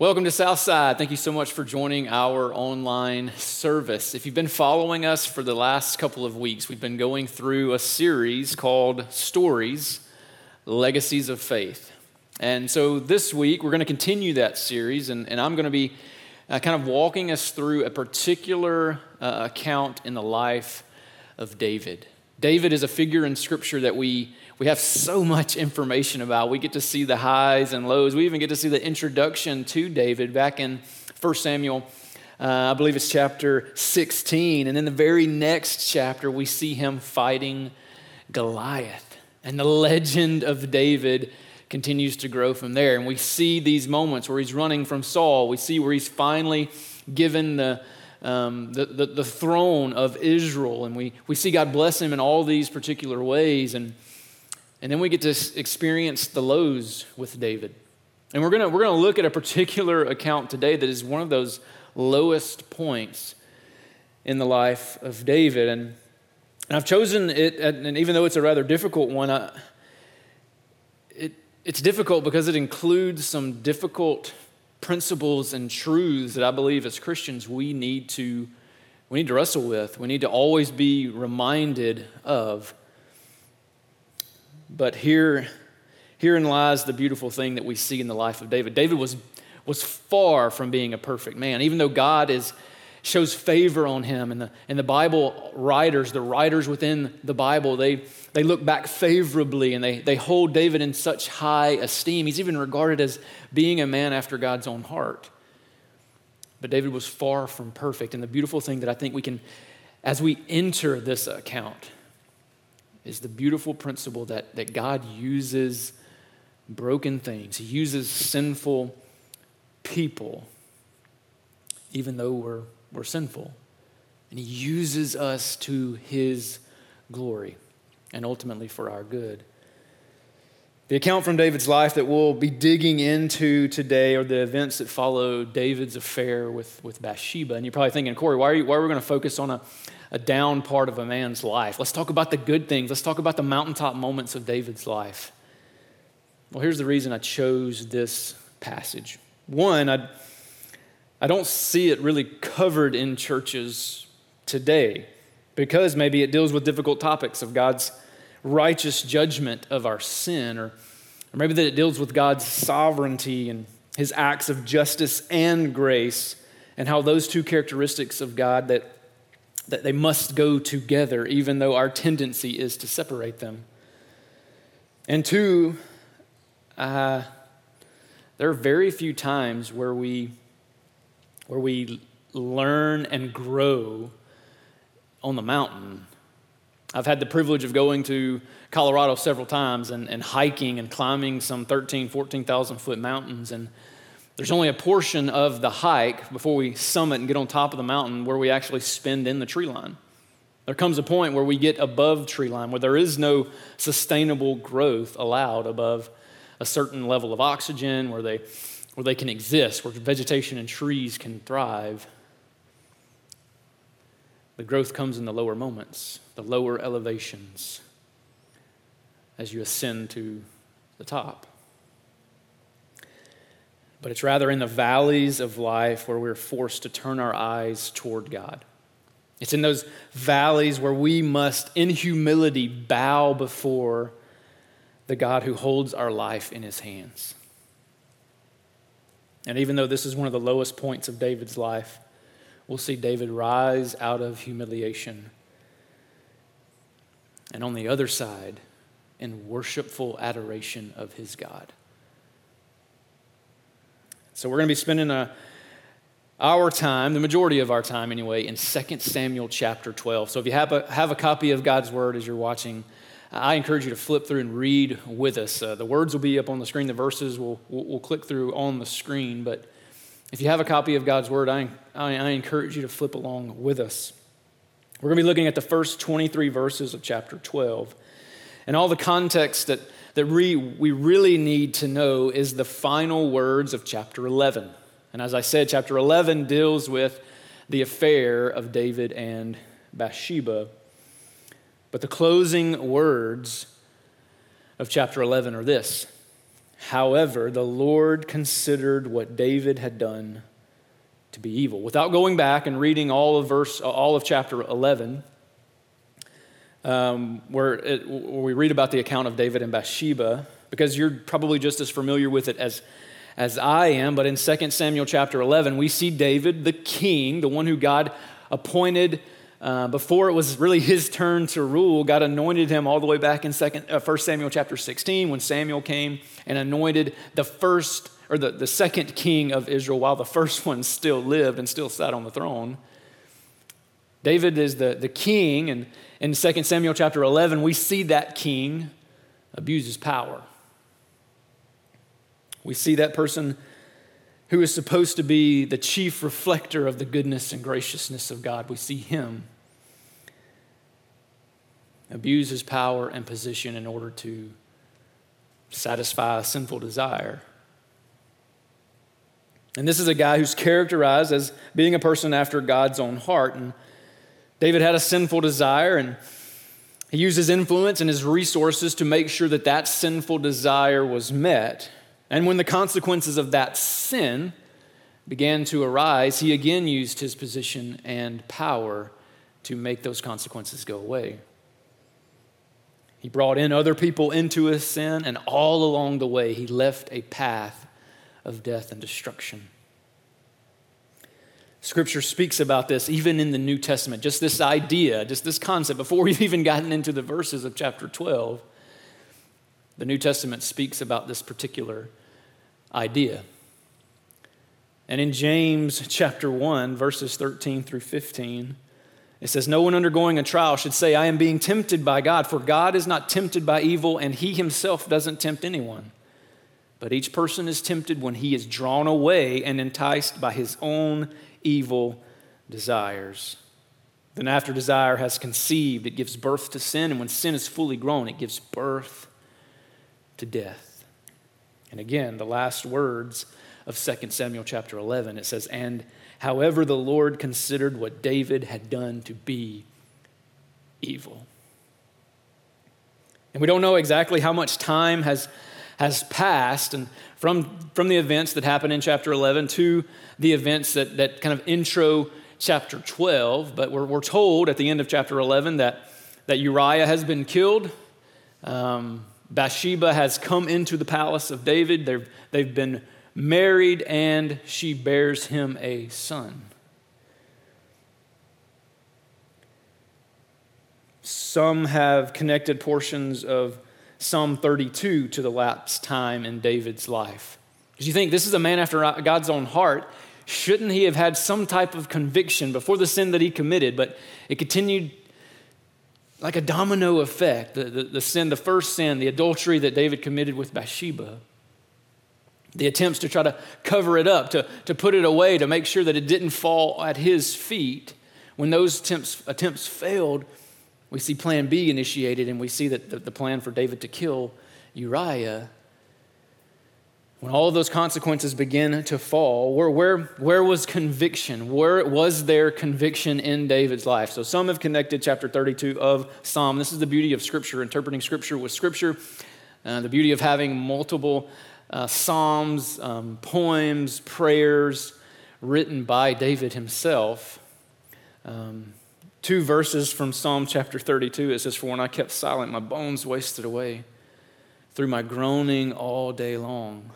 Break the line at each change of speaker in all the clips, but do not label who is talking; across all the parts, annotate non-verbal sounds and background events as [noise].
Welcome to Southside. Thank you so much for joining our online service. If you've been following us for the last couple of weeks, we've been going through a series called Stories Legacies of Faith. And so this week, we're going to continue that series, and, and I'm going to be uh, kind of walking us through a particular uh, account in the life of David. David is a figure in Scripture that we we have so much information about. We get to see the highs and lows. We even get to see the introduction to David back in 1 Samuel, uh, I believe it's chapter 16. And in the very next chapter, we see him fighting Goliath. And the legend of David continues to grow from there. And we see these moments where he's running from Saul. We see where he's finally given the, um, the, the, the, throne of Israel. And we, we see God bless him in all these particular ways. And and then we get to experience the lows with David. And we're going we're going to look at a particular account today that is one of those lowest points in the life of David. And, and I've chosen it, and even though it's a rather difficult one, I, it, it's difficult because it includes some difficult principles and truths that I believe as Christians we need to, we need to wrestle with. We need to always be reminded of. But here, herein lies the beautiful thing that we see in the life of David. David was, was far from being a perfect man, even though God is, shows favor on him. And the, and the Bible writers, the writers within the Bible, they, they look back favorably and they, they hold David in such high esteem. He's even regarded as being a man after God's own heart. But David was far from perfect. And the beautiful thing that I think we can, as we enter this account, is the beautiful principle that, that God uses broken things, He uses sinful people, even though we're, we're sinful. And He uses us to His glory and ultimately for our good. The account from David's life that we'll be digging into today are the events that follow David's affair with, with Bathsheba. And you're probably thinking, Cory, why are, you, why are we going to focus on a, a down part of a man's life. Let's talk about the good things. Let's talk about the mountaintop moments of David's life. Well, here's the reason I chose this passage. One, I, I don't see it really covered in churches today because maybe it deals with difficult topics of God's righteous judgment of our sin, or, or maybe that it deals with God's sovereignty and his acts of justice and grace, and how those two characteristics of God that that they must go together, even though our tendency is to separate them. And two, uh, there are very few times where we, where we learn and grow on the mountain. I've had the privilege of going to Colorado several times and, and hiking and climbing some 13, 14,000 foot mountains. And there's only a portion of the hike before we summit and get on top of the mountain where we actually spend in the tree line. There comes a point where we get above tree line, where there is no sustainable growth allowed above a certain level of oxygen, where they, where they can exist, where vegetation and trees can thrive. The growth comes in the lower moments, the lower elevations, as you ascend to the top but it's rather in the valleys of life where we're forced to turn our eyes toward God. It's in those valleys where we must, in humility, bow before the God who holds our life in his hands. And even though this is one of the lowest points of David's life, we'll see David rise out of humiliation. And on the other side, in worshipful adoration of his God. So we're going to be spending a, our time, the majority of our time anyway, in 2 Samuel chapter 12. So if you have a, have a copy of God's Word as you're watching, I encourage you to flip through and read with us. Uh, the words will be up on the screen, the verses will we'll, we'll, click through on the screen. But if you have a copy of God's Word, I, I, I encourage you to flip along with us. We're going to be looking at the first 23 verses of chapter 12 and all the context that that we, we really need to know is the final words of chapter 11. And as I said, chapter 11 deals with the affair of David and Bathsheba. But the closing words of chapter 11 are this However, the Lord considered what David had done to be evil. Without going back and reading all of verse, all of chapter 11, um, where, it, where we read about the account of David and Bathsheba, because you're probably just as familiar with it as, as I am. But in 2 Samuel chapter 11, we see David, the king, the one who God appointed uh, before it was really his turn to rule. God anointed him all the way back in second, uh, 1 Samuel chapter 16 when Samuel came and anointed the first or the, the second king of Israel while the first [laughs] one still lived and still sat on the throne. David is the, the king, and in 2 Samuel chapter 11, we see that king abuse his power. We see that person who is supposed to be the chief reflector of the goodness and graciousness of God. We see him abuse his power and position in order to satisfy a sinful desire. And this is a guy who's characterized as being a person after God's own heart. And David had a sinful desire, and he used his influence and his resources to make sure that that sinful desire was met. And when the consequences of that sin began to arise, he again used his position and power to make those consequences go away. He brought in other people into his sin, and all along the way, he left a path of death and destruction. Scripture speaks about this even in the New Testament, just this idea, just this concept, before [laughs] we've even gotten into the verses of chapter 12. The New Testament speaks about this particular idea. And in James chapter 1, verses 13 through 15, it says, No one undergoing a trial should say, I am being tempted by God, for God is not tempted by evil, and he himself doesn't tempt anyone. But each person is tempted when he is drawn away and enticed by his own evil desires. Then, after desire has conceived, it gives birth to sin, and when sin is fully grown, it gives birth to death. And again, the last words of 2 Samuel chapter 11, it says, And however the Lord considered what David had done to be evil. And we don't know exactly how much time has, has passed and from, from the events that happened in chapter 11 to the events that, that kind of intro chapter 12, but we're, we're told at the end of chapter 11 that, that Uriah has been killed. Um, Bathsheba has come into the palace of David. They've, they've been married, and she bears him a son. Some have connected portions of Psalm 32 to the lapsed time in David's life. Because you think this is a man after God's own heart. Shouldn't he have had some type of conviction before the sin that he committed? But it continued like a domino effect. The, the, the sin, the first sin, the adultery that David committed with Bathsheba the attempts to try to cover it up, to, to put it away, to make sure that it didn't fall at his feet. When those attempts, attempts failed, we see plan B initiated, and we see that the, the plan for David to kill Uriah. When all of those consequences begin to fall, where, where, where was conviction? Where was there conviction in David's life? So some have connected chapter 32 of Psalm. This is the beauty of Scripture, interpreting Scripture with Scripture, uh, the beauty of having multiple uh, psalms, um, poems, prayers written by David himself. Um, two verses from Psalm chapter 32 it says, For when I kept silent, my bones wasted away through my groaning all day long.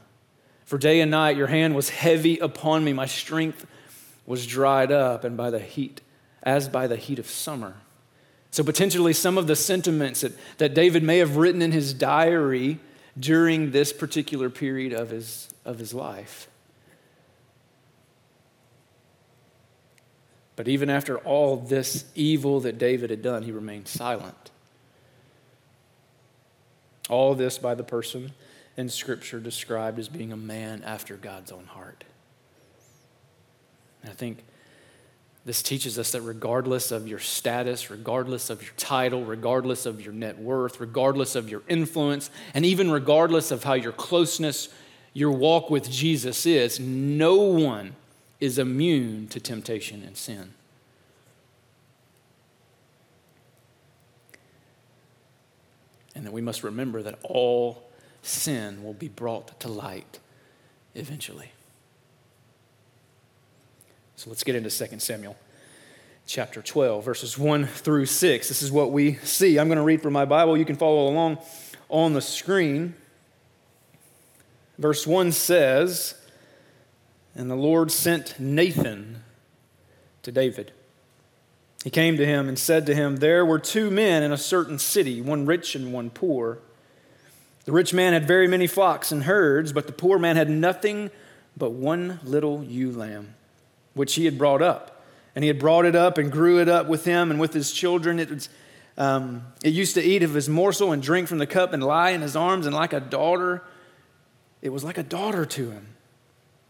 For day and night your hand was heavy upon me, my strength was dried up, and by the heat, as by the heat of summer. So, potentially, some of the sentiments that, that David may have written in his diary during this particular period of his, of his life. But even after all this evil that David had done, he remained silent. All this by the person in Scripture described as being a man after God's own heart. And I think this teaches us that regardless of your status, regardless of your title, regardless of your net worth, regardless of your influence, and even regardless of how your closeness, your walk with Jesus is, no one is immune to temptation and sin. And that we must remember that all sin will be brought to light eventually. So let's get into 2 Samuel chapter 12, verses 1 through 6. This is what we see. I'm going to read from my Bible. You can follow along on the screen. Verse 1 says, And the Lord sent Nathan to David. He came to him and said to him, There were two men in a certain city, one rich and one poor. The rich man had very many flocks and herds, but the poor man had nothing but one little ewe lamb, which he had brought up. And he had brought it up and grew it up with him and with his children. It, was, um, it used to eat of his morsel and drink from the cup and lie in his arms, and like a daughter, it was like a daughter to him.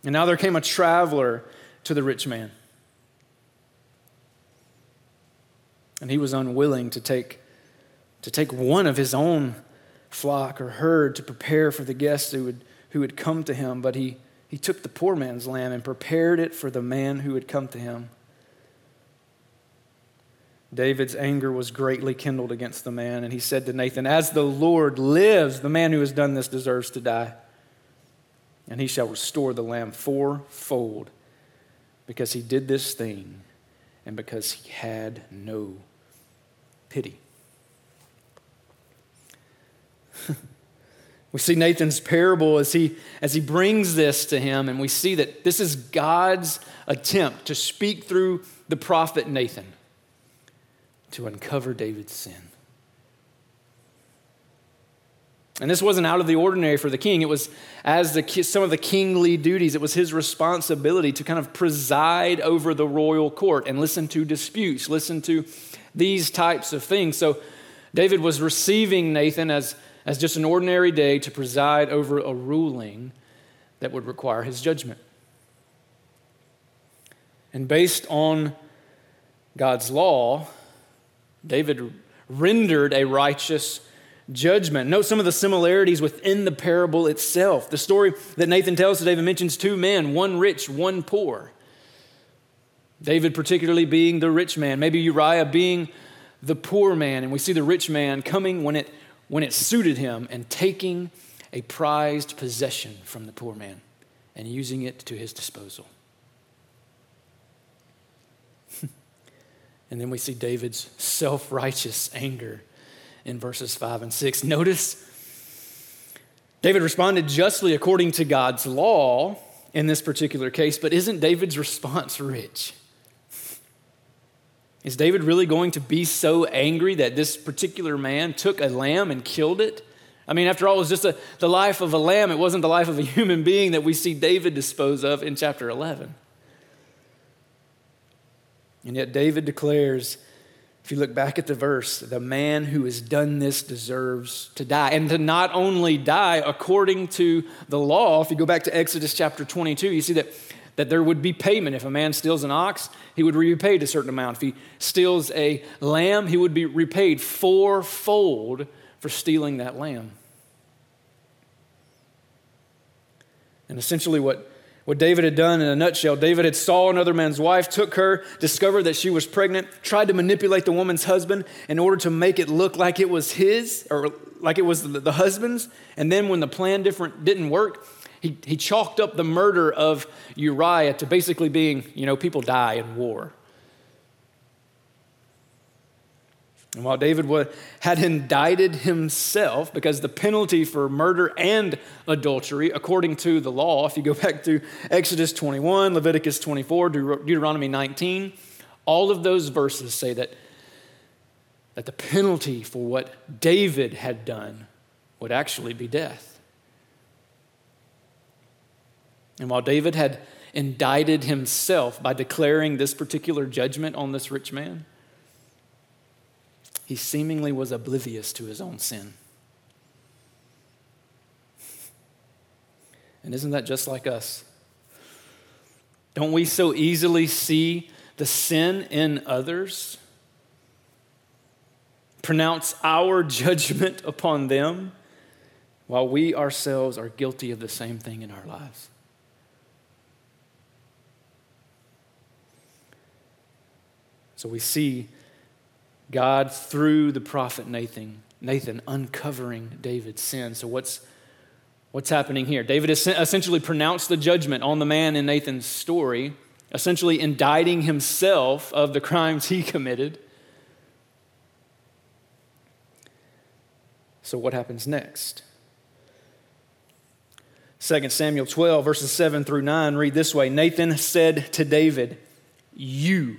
And now there came a traveler to the rich man. And he was unwilling to take, to take one of his own flock or herd to prepare for the guests who would, who would come to him, but he, he took the poor man's lamb and prepared it for the man who had come to him. David's anger was greatly kindled against the man, and he said to Nathan, As the Lord lives, the man who has done this deserves to die. And he shall restore the lamb fourfold because he did this thing and because he had no pity. [laughs] we see Nathan's parable as he, as he brings this to him, and we see that this is God's attempt to speak through the prophet Nathan to uncover David's sin. And this wasn't out of the ordinary for the king. It was as the, some of the kingly duties, it was his responsibility to kind of preside over the royal court and listen to disputes, listen to these types of things. So David was receiving Nathan as, as just an ordinary day to preside over a ruling that would require his judgment. And based on God's law, David rendered a righteous judgment. Note some of the similarities within the parable itself. The story that Nathan tells to David mentions two men, one rich, one poor. David, particularly, being the rich man, maybe Uriah being the poor man. And we see the rich man coming when it, when it suited him and taking a prized possession from the poor man and using it to his disposal. [laughs] and then we see David's self righteous anger in verses 5 and 6. Notice David responded justly according to God's law in this particular case, but isn't David's response rich? Is David really going to be so angry that this particular man took a lamb and killed it? I mean, after all, it was just a, the life of a lamb. It wasn't the life of a [laughs] human being that we see David dispose of in chapter 11. And yet, David declares if you look back at the verse, the man who has done this deserves to die. And to not only die according to the law, if you go back to Exodus chapter 22, you see that, that there would be payment. If a man steals an ox, he would be repaid a certain amount. If he steals a lamb, he would be repaid fourfold for stealing that lamb. And essentially, what what David had done in a nutshell, David had saw another man's wife, took her, discovered that she was pregnant, tried to manipulate the woman's husband in order to make it look like it was his or like it was the husband's. And then when the plan different didn't work, he, he chalked up the murder of Uriah to basically being, you know, people die in war. And while David had indicted himself, because the penalty for murder and adultery, according to the law, if you go [laughs] back to Exodus 21, Leviticus 24, Deuteronomy 19, all of those verses say that, that the penalty for what David had done would actually be death. And while David had indicted himself by declaring this particular judgment on this rich man, he seemingly was oblivious to his own sin. And isn't that just like us? Don't we so easily see the sin in others? Pronounce our [laughs] judgment upon them while we ourselves are guilty of the same thing in our lives. So we see God, through the prophet Nathan, Nathan uncovering David's sin. So, what's, What's happening here? David essentially pronounced the judgment on the man in Nathan's story, essentially indicting himself of the crimes he committed. So, what happens next? 2 Samuel 12, verses 7 through 9 read this way Nathan said to David, You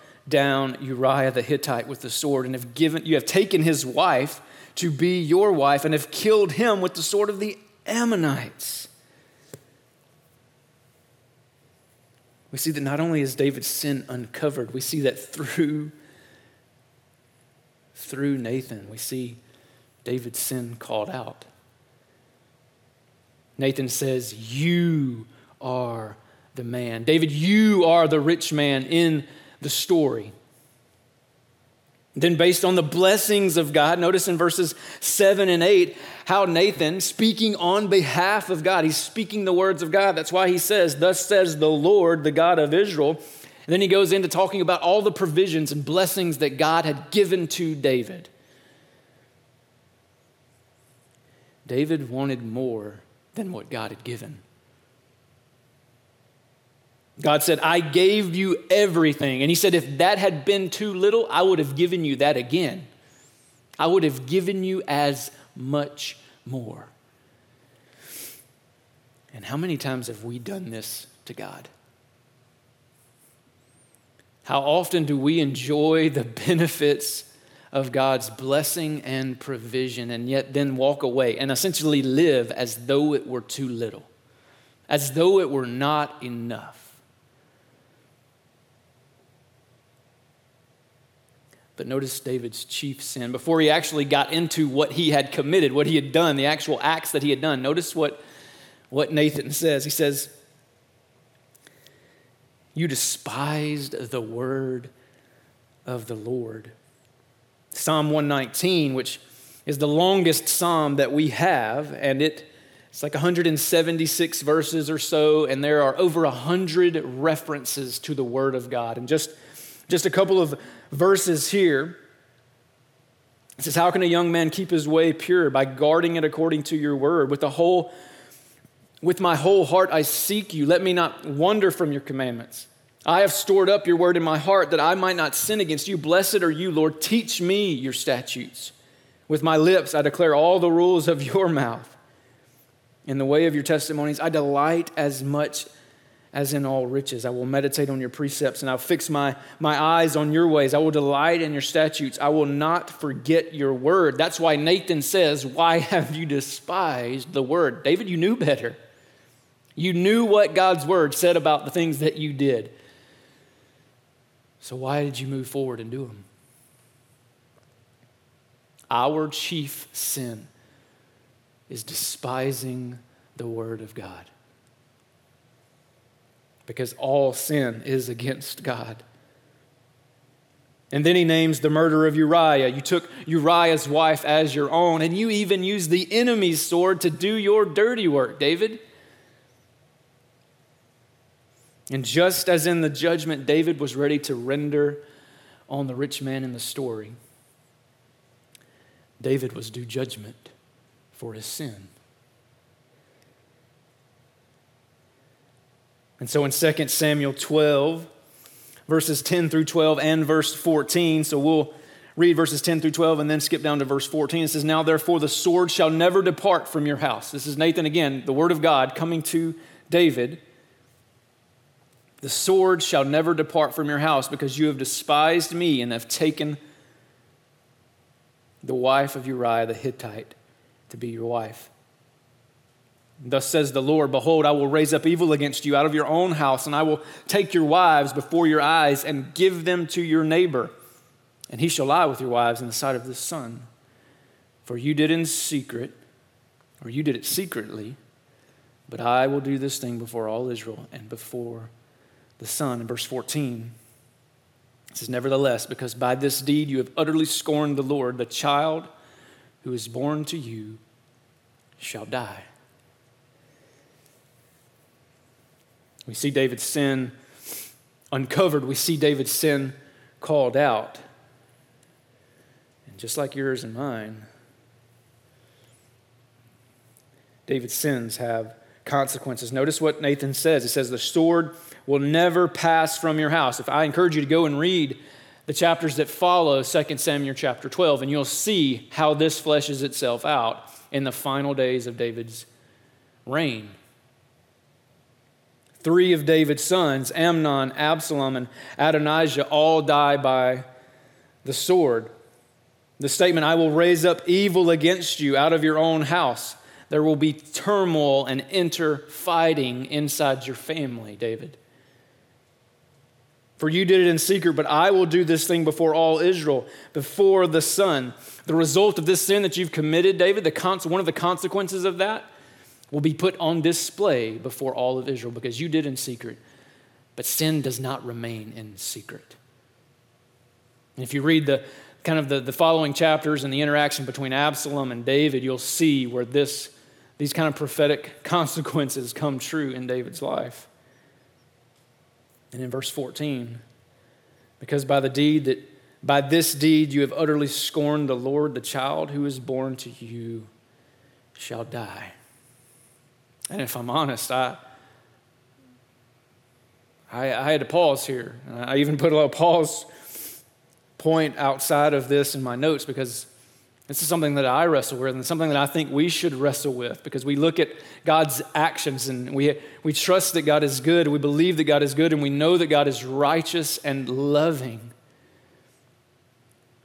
down Uriah the Hittite with the sword and have given you have taken his wife to be your wife and have killed him with the sword of the Ammonites. We see that not only is David's sin uncovered, we see that through through Nathan, we see David's sin called out. Nathan says, "You are the man. David, you are the rich man in the story. Then, based on the blessings of God, notice in verses 7 and 8 how Nathan, speaking on behalf of God, he's speaking the words of God. That's why he says, Thus says the Lord, the God of Israel. And then he goes into talking about all the provisions and blessings that God had given to David. David wanted more than what God had given. God said, I gave you everything. And He said, if that had been too little, I would have given you that again. I would have given you as much more. And how many times have we done this to God? How often do we enjoy the [laughs] benefits of God's blessing and provision and yet then walk away and essentially live as though it were too little, as though it were not enough? But notice David's chief sin. Before he actually got into what he had committed, what he had done, the actual acts that he had done, notice what, what Nathan says. He says, You despised the word of the Lord. Psalm 119, which is the longest psalm that we have, and it, it's like 176 verses or so, and there are over 100 references to the Word of God. And just, just a couple of verses here. It says, How can a young man keep his way pure? By guarding it according to your word. With the whole with my whole heart I seek you. Let me not wander from your commandments. I have stored up your word in my heart that I might not sin against you. Blessed are you, Lord. Teach me your statutes. With my lips I declare all the rules of your [laughs] mouth. In the way of your testimonies I delight as much as in all riches. I will meditate on your precepts and I'll fix my, my eyes on your ways. I will delight in your statutes. I will not forget your word. That's why Nathan says, Why have you despised the word? David, you knew better. You knew what God's word said about the things that you did. So why did you move forward and do them? Our chief sin is despising the word of God because all sin is against God. And then he names the murder of Uriah. You took Uriah's wife as your own, and you even used the enemy's sword to do your dirty work, David. And just as in the judgment David was ready to render on the rich man in the story, David was due judgment for his sin. And so in 2 Samuel 12, verses 10 through 12 and verse 14, so we'll read verses 10 through 12 and then skip down to verse 14. It says, Now therefore the sword shall never depart from your house. This is Nathan again, the word of God coming to David. The sword shall never depart from your house because you have despised me and have taken the wife of Uriah the Hittite to be your wife. Thus says the Lord Behold, I will raise up evil against you out of your own house, and I will take your wives before your eyes and give them to your neighbor, and he shall lie with your wives in the sight of the sun. For you did in secret, or you did it secretly, But I will do this thing before all Israel and before the sun. In verse 14, it says, Nevertheless, because by this deed you have utterly scorned the Lord, the child who is born to you shall die. We see David's sin uncovered, we see David's sin called out. And just like yours and mine, David's sins have consequences. Notice what Nathan says. He says, The sword will never pass from your house. If I encourage you to go and read the chapters that follow 2 Samuel chapter 12, and you'll see how this fleshes itself out in the final days of David's reign. Three of David's sons, Amnon, Absalom, and Adonijah, all die by the sword. The statement, I will raise up evil against you out of your own house. There will be turmoil and interfighting inside your family, David. For you did it in secret, but I will do this thing before all Israel, before the sun. The result of this sin that you've committed, David, the one of the consequences of that will be put on display before all of Israel because you did in secret. But sin does not remain in secret. And if you read the kind of the, the following chapters and the interaction between Absalom and David, you'll see where this, these kind of prophetic [laughs] consequences come true in David's life. And in verse 14, because by the deed that by this deed you have utterly scorned the Lord, the child who is born to you shall die. And if I'm honest, I, I, I had to pause here. I even put a little pause point outside of this in my notes because this is something that I wrestle with and something that I think we should wrestle with because we look at God's actions and we, we trust that God is good, we believe that God is good, and we know that God is righteous and loving.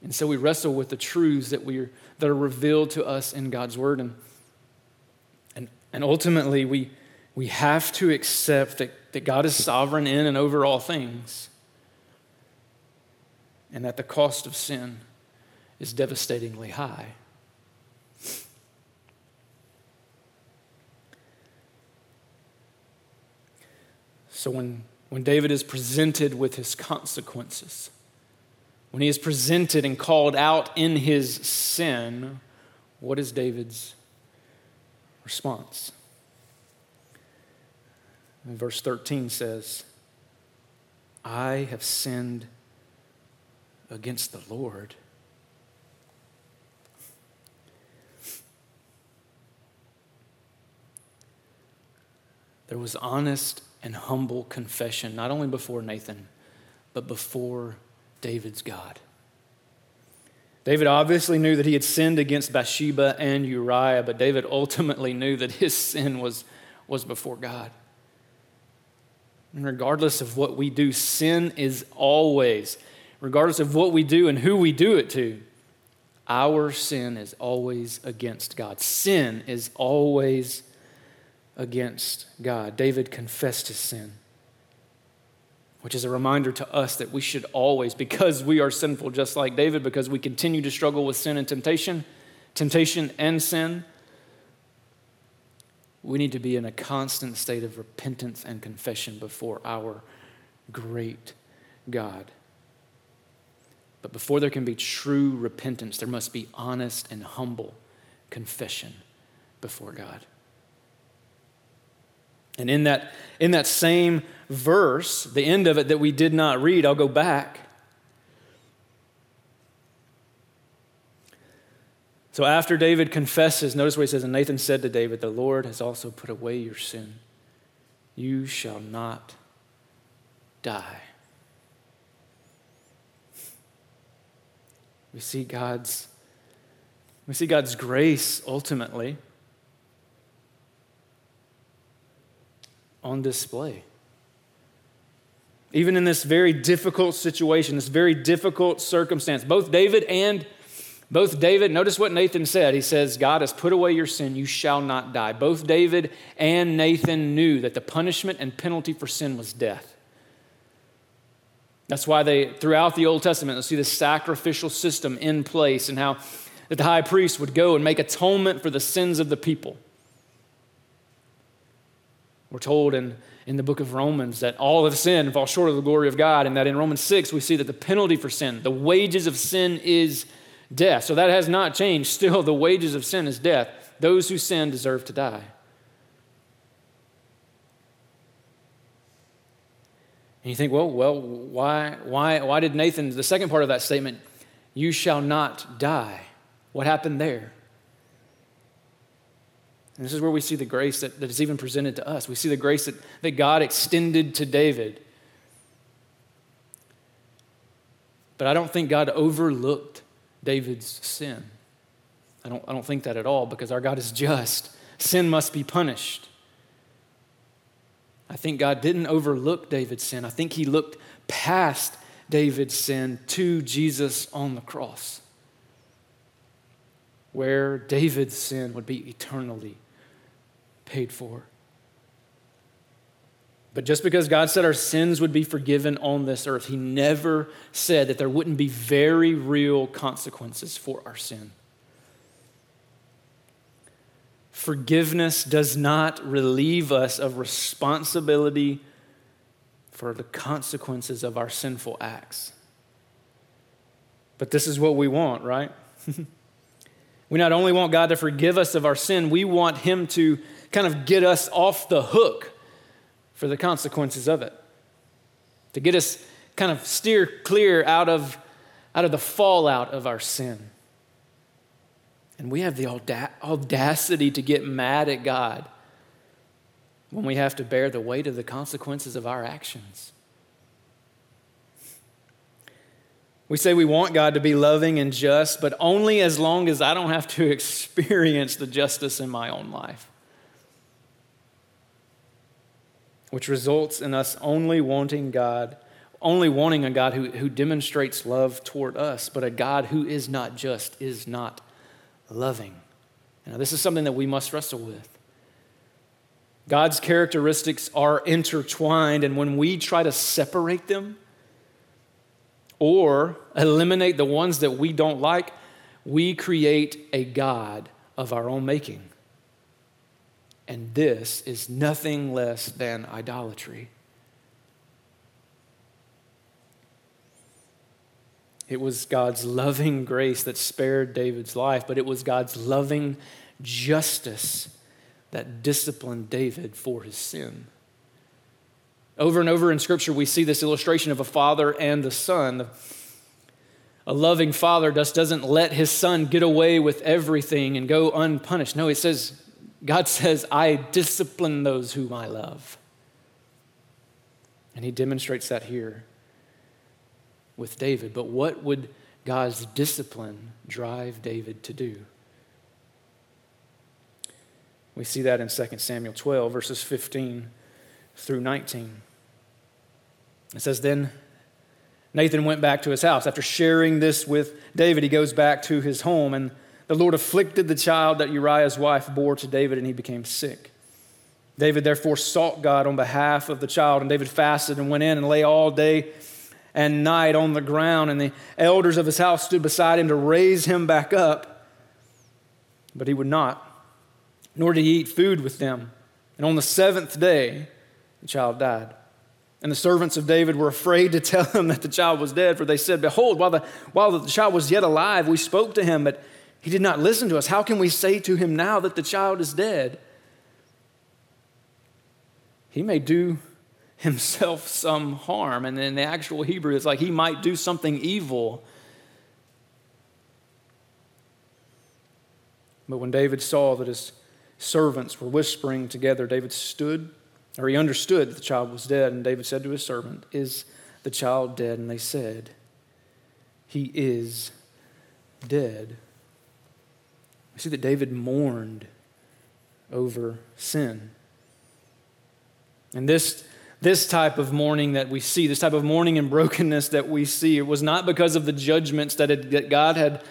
And so we wrestle with the truths that, we are, that are revealed to us in God's word. And, and, ultimately, we, we have to accept that, that God is sovereign in and over all things, and that the cost of sin is devastatingly high. So when, when David is presented with his consequences, when he is presented and called out in his sin, what is David's response? And verse 13 says, I have sinned against the Lord. There was honest and humble confession, not only before Nathan, but before David's God. David obviously knew that he had sinned against Bathsheba and Uriah, but David ultimately knew that his sin was, was before God. And regardless of what we do, sin is always, regardless of what we do and who we do it to, our sin is always against God. Sin is always against God. David confessed his sin, which is a reminder to us that we should always, because we are sinful just like David, because we continue to struggle with sin and temptation, temptation and sin, we need to be in a constant state of repentance and confession before our great God. But before there can be true repentance, there must be honest and humble confession before God. And in that, in that same verse, the end of it that we did not read, I'll go back. So after David confesses, notice what he says, and Nathan said to David, The Lord has also put away your sin. You shall not die. We see God's we see God's grace ultimately on display. Even in this very difficult situation, this very difficult circumstance, both David and both David, notice what Nathan said. He says, God has put away your sin, you shall not die. Both David and Nathan knew that the punishment and penalty for sin was death. That's why they, throughout the Old Testament, you'll see the sacrificial system in place and how that the high priest would go and make atonement for the sins of the people. We're told in, in the book of Romans that all have sinned and fall short of the glory of God, and that in Romans 6 we see that the penalty for sin, the wages of sin is death. So that has not changed. [laughs] Still, the wages of sin is death. Those who sin deserve to die. And you think, well, well, why, why, why did Nathan, the second part of that statement, you shall not die? What happened there? And this is where we see the grace that, that is even presented to us. We see the grace that, that God extended to David. But I don't think God overlooked David's sin. I don't, I don't think that at all because our God is just. Sin must be punished. I think God didn't overlook David's sin. I think he looked past David's sin to Jesus on the cross, where David's sin would be eternally paid for. But just because God said our sins would be forgiven on this earth, He never said that there wouldn't be very real consequences for our sin. Forgiveness does not relieve us of responsibility for the consequences of our sinful acts. But this is what we want, right? [laughs] we not only want God to forgive us of our sin, we want Him to kind of get us off the hook for the consequences of it, to get us kind of steer clear out of, out of the fallout of our sin. And we have the audacity to get mad at God when we have to bear the weight of the consequences of our actions. We say we want God to be loving and just, but only as long as I don't have to [laughs] experience the justice in my own life. Which results in us only wanting God, only wanting a God who, who demonstrates love toward us, but a God who is not just, is not loving. Now, this is something that we must wrestle with. God's characteristics are intertwined, and when we try to separate them or eliminate the ones that we don't like, we create a God of our own making. And this is nothing less than idolatry. It was God's loving grace that spared David's life, but it was God's loving justice that disciplined David for his sin. Over and over in Scripture, we see this illustration of a father and a son. A loving father just doesn't let his son get away with everything and go unpunished. No, he says, God says, I discipline those whom I love. And he demonstrates that here with David. But what would God's discipline drive David to do? We see that in 2 Samuel 12, verses 15 through 19. It says, Then Nathan went back to his house. After sharing this with David, he goes back to his home, and the Lord afflicted the child that Uriah's wife bore to David, and he became sick. David therefore sought God on behalf of the child, and David fasted and went in and lay all day and night on the ground, and the elders of his house stood beside him to raise him back up. But he would not, nor did he eat food with them. And on the seventh day, the child died. And the servants of David were afraid to tell him that the child was dead, for they said, Behold, while the, while the child was yet alive, we spoke to him, but he did not listen to us. How can we say to him now that the child is dead? He may do [laughs] himself some harm. And in the actual Hebrew, it's like he might do something evil. But when David saw that his servants were whispering together, David stood, or he understood that the child was dead. And David said to his servant, Is the child dead? And they said, He is dead. We see that David mourned over sin. And this this type of mourning that we see, this type of mourning and brokenness that we see, it was not because of the judgments that, that God had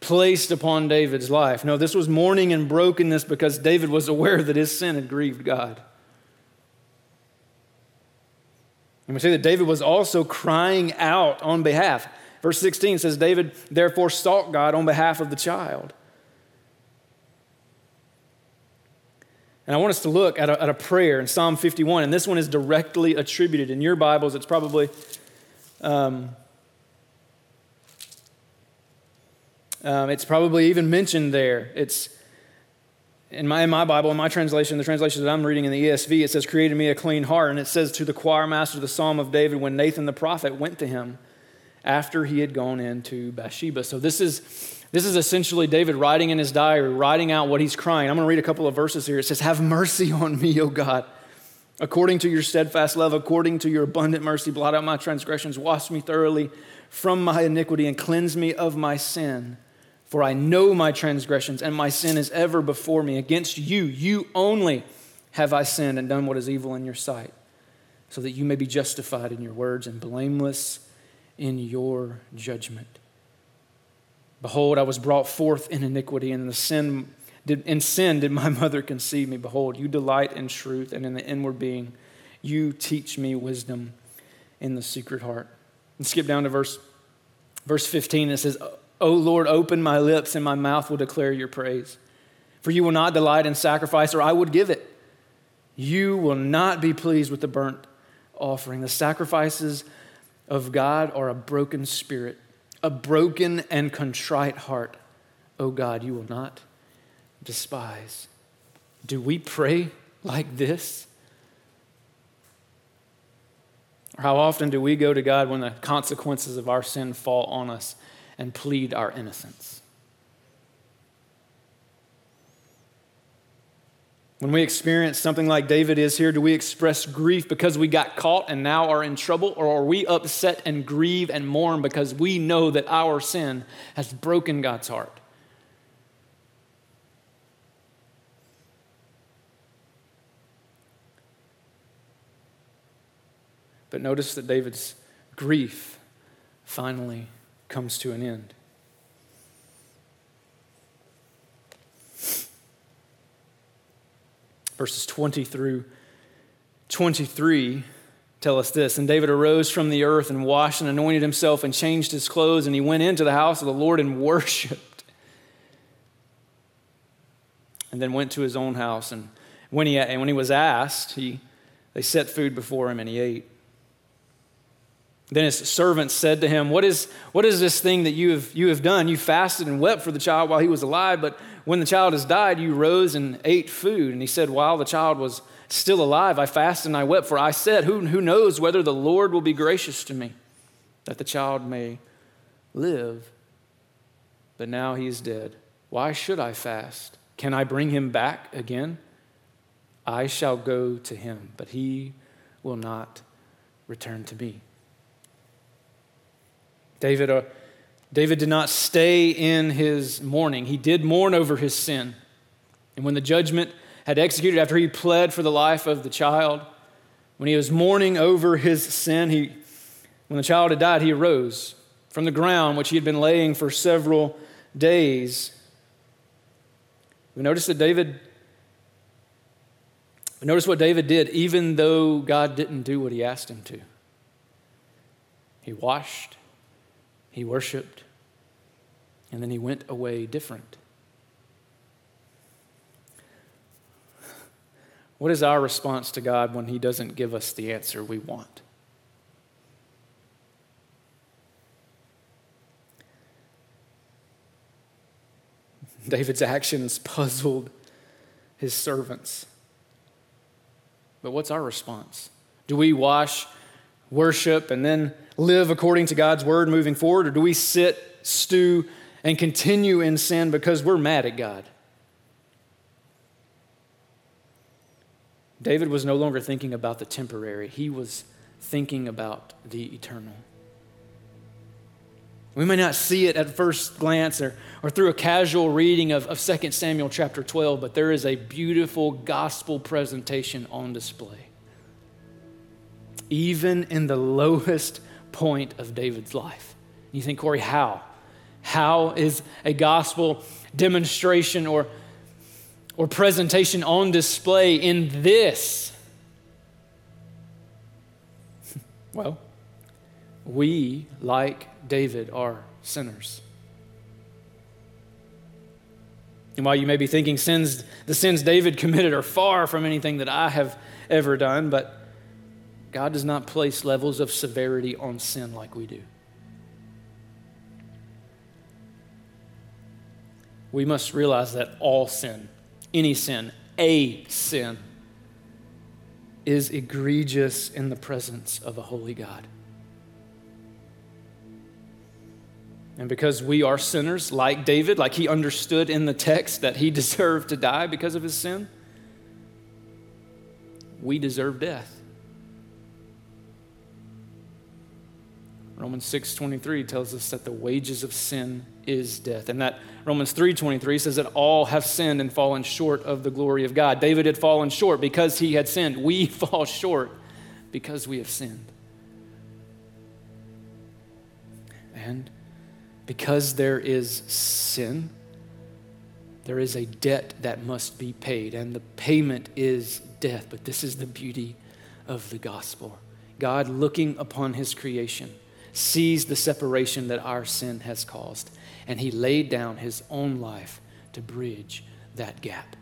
placed upon David's life. No, this was mourning and brokenness because David was aware that his sin had grieved God. And we see that David was also crying out on behalf. Verse 16 says, David therefore sought God on behalf of the child. And I want us to look at a, at a prayer in Psalm 51, and this one is directly attributed. In your Bibles, it's probably. Um, um, it's probably even mentioned there. It's in my, in my Bible, in my translation, the translation that I'm reading in the ESV, it says, Created me a clean heart. And it says to the choir master, the Psalm of David, when Nathan the prophet went to him after he had gone into Bathsheba. So this is, this is essentially David writing in his diary, writing out what he's crying. I'm going to read a couple of verses here. It says, Have mercy on me, O God. According to your steadfast love, according to your abundant mercy, blot out my transgressions, wash me thoroughly from my iniquity, and cleanse me of my sin. For I know my transgressions, and my sin is ever before me. Against you, you only have I sinned and done what is evil in your sight, so that you may be justified in your words and blameless in your judgment. Behold, I was brought forth in iniquity, and in sin did, in sin did my [laughs] mother conceive me. Behold, you delight in truth, and in the inward being, you teach me wisdom in the secret heart. And skip down to verse, verse 15. It says, O Lord, open my lips, and my mouth will declare your praise. For you will not delight in sacrifice, or I would give it. You will not be pleased with the burnt offering. The sacrifices of God are a broken spirit, a broken and contrite heart. O God, you will not despise. Do we pray like this? How often do we go to God when the consequences of our sin fall on us and plead our innocence. When we experience something like David is here, do we express grief because we got caught and now are in trouble? Or are we upset and grieve and mourn because we know that our sin has broken God's heart? But notice that David's grief finally comes to an end. Verses 20 through 23 tell us this And David arose from the earth and washed and anointed himself and changed his clothes, and he went into the house of the Lord and worshiped. And then went to his own house. And when he, and when he was asked, he, they set food before him and he ate. Then his servants said to him, what is, what is this thing that you have, you have done? You fasted and wept for the child while he was alive, but when the child has died, you rose and ate food. And he said, While the child was still alive, I fasted and I wept, for I said, Who, who knows whether the Lord will be gracious to me, that the child may live? But now he is dead. Why should I fast? Can I bring him back again? I shall go to him, but he will not return to me. David, uh, David did not stay in his mourning. He did mourn over his sin. And when the judgment had executed after he pled for the life of the child, when he was mourning over his sin, he, when the child had died, he arose from the ground which he had been laying for several days. We notice that David, notice what David did, even though God didn't do what he asked him to. He washed, he worshiped, and then he went away different. What is our response to God when he doesn't give us the answer we want? [laughs] David's actions puzzled his servants. But what's our response? Do we wash, worship, and then live according to God's word moving forward, or do we sit, stew, and continue in sin because we're mad at God? David was no longer thinking about the temporary, he was thinking about the eternal. We may not see it at first glance or, or through a casual reading of, of 2 Samuel chapter 12, but there is a beautiful gospel presentation on display. Even in the lowest point of David's life. You think, Cory, how? How is a gospel demonstration or, or presentation on display in this? [laughs] well, we, like David, are sinners. And while you may be thinking sins, the sins David committed are far from anything that I have ever done, but God does not place levels of severity on sin like we do. We must realize that all sin, any sin, a sin, is egregious in the presence of a holy God. And because we are sinners, like David, like he understood in the text that he [laughs] deserved to die because of his sin, we deserve death. Romans 6:23 tells us that the wages of sin is death. And that Romans 3:23 says that all have sinned and fallen short of the glory of God. David had fallen short because he had sinned. We [laughs] fall short because we have sinned. And because there is sin, there is a debt that must be paid, and the payment is death. But this is the beauty of the gospel God looking upon his creation sees the separation that our sin has caused, and he laid down his own life to bridge that gap.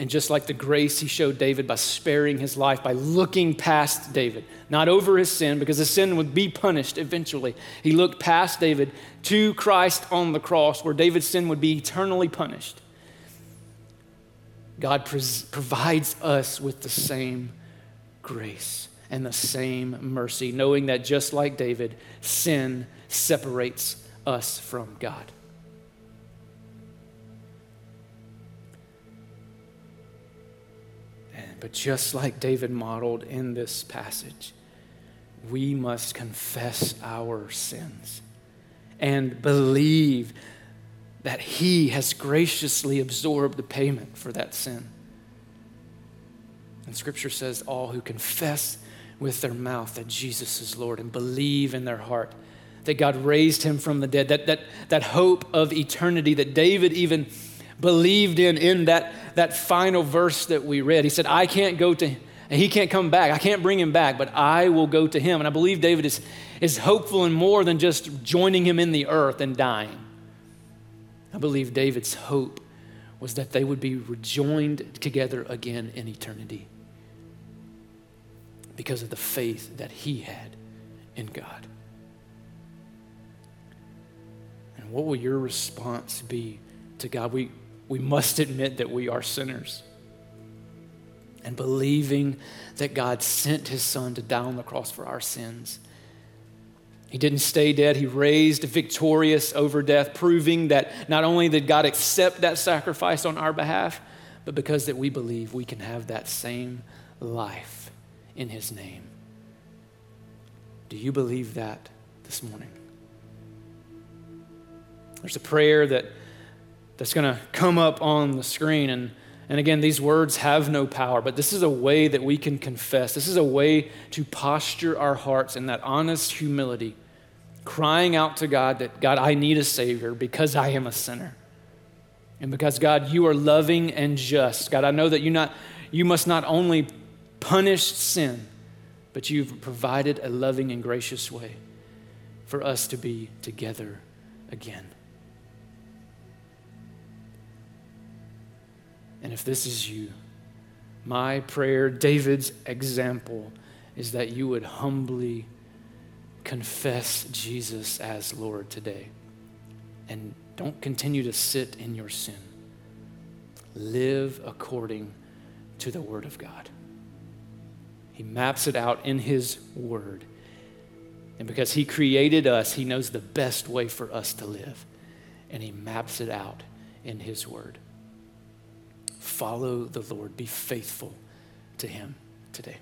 And just like the grace he showed David by sparing his life, by looking past David, not over his sin, because his sin would be punished eventually. He looked past David to Christ on the cross, where David's sin would be eternally punished. God pres- provides us with the same grace and the same mercy, knowing that just like David, sin separates us from God. But just like David modeled in this passage, we must confess our sins and believe that He has graciously absorbed the payment for that sin. And Scripture says, All who confess with their mouth that Jesus is Lord and believe in their heart that God raised him from the dead, that, that, that hope of eternity that David even believed in in that, that final verse that we read. He said, I can't go to and he can't come back. I can't bring him back, but I will go to him. And I believe David is, is hopeful in more than just joining him in the earth and dying. I believe David's hope was that they would be rejoined together again in eternity because of the faith that he had in God. And what will your response be to God? We, we must admit that we are sinners. And believing that God sent his son to die on the cross for our sins. He didn't stay dead. He raised victorious over death, proving that not only did God accept that sacrifice on our behalf, but because that we believe we can have that same life in his name. Do you believe that this morning? There's a prayer that that's going to come up on the screen and and again, these words have no power, but this is a way that we can confess. This is a way to posture our hearts in that honest humility, crying out to God that, God, I need a Savior because I am a sinner. And because, God, you are loving and just. God, I know that you, not, you must not only punish sin, but you've provided a loving and gracious way for us to be together again. And if this is you, my prayer, David's example, is that you would humbly confess Jesus as Lord today. And don't continue to sit in your sin. Live according to the Word of God. He maps it out in His Word. And because He created us, He knows the best way for us to live. And He maps it out in His Word follow the Lord, be faithful to Him today.